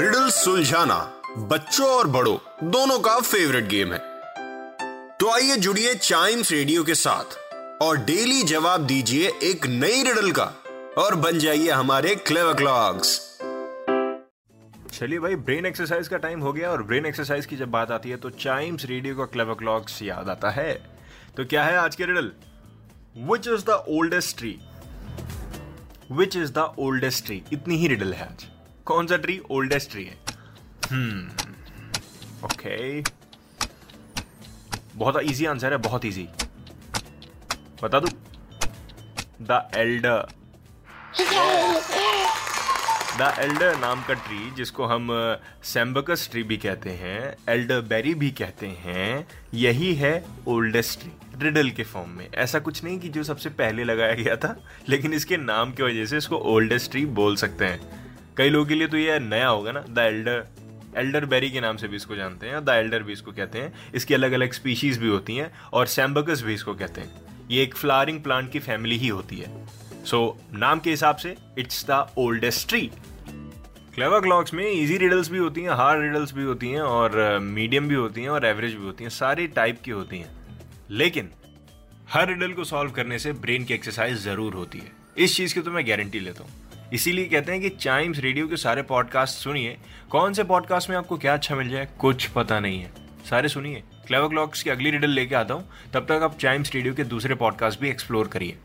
Riddle सुलझाना बच्चों और बड़ों, दोनों का फेवरेट गेम है। तो आइए जुड़िए चाइम्स रेडियो के साथ और डेली जवाब दीजिए एक नई रिडल का और बन जाइए हमारे क्लेवर क्लॉक्स चलिए भाई ब्रेन एक्सरसाइज का टाइम हो गया और ब्रेन एक्सरसाइज की जब बात आती है तो चाइम्स रेडियो का क्लेव क्लॉक्स याद आता है। तो क्या है आज के riddle which is the oldest tree which is the oldest tree इतनी ही रिडल है आज। कौन सा ट्री? ओल्डेस्ट ट्री है। ओके बहुत इजी आंसर है, बहुत इजी बता दू? द एल्डर द एल्डर नाम का ट्री जिसको हम सेम्बकस ट्री भी कहते हैं एल्डर बेरी भी कहते हैं, यही है ओल्डेस्ट ट्री रिडल के फॉर्म में। ऐसा कुछ नहीं कि जो सबसे पहले लगाया गया था, लेकिन इसके नाम की वजह से इसको ओल्डेस्ट ट्री बोल सकते हैं। कई लोगों के लिए तो ये नया होगा ना द एल्डर एल्डर बेरी के नाम से भी इसको जानते हैं द एल्डर भी इसको कहते हैं। इसकी अलग अलग स्पीशीज भी होती हैं और सैम्बकस भी इसको कहते हैं। ये एक फ्लावरिंग प्लांट की फैमिली ही होती है। सो so, नाम के हिसाब से it's the oldest tree. Clever Clogs में इजी रिडल्स भी होती हैं हार्ड रिडल्स भी होती हैं और मीडियम भी होती हैं और एवरेज भी होती हैं सारी टाइप की होती हैं। लेकिन हर रिडल को सॉल्व करने से ब्रेन की एक्सरसाइज ज़रूर होती है। इस चीज़ की तो मैं गारंटी लेता हूँ। इसीलिए कहते हैं कि चाइम्स रेडियो के सारे पॉडकास्ट सुनिए। कौन से पॉडकास्ट में आपको क्या अच्छा मिल जाए? कुछ पता नहीं है। सारे सुनिए। क्लेवर क्लॉक्स की अगली रिडल लेके आता हूँ। तब तक आप चाइम्स रेडियो के दूसरे पॉडकास्ट भी एक्सप्लोर करिए।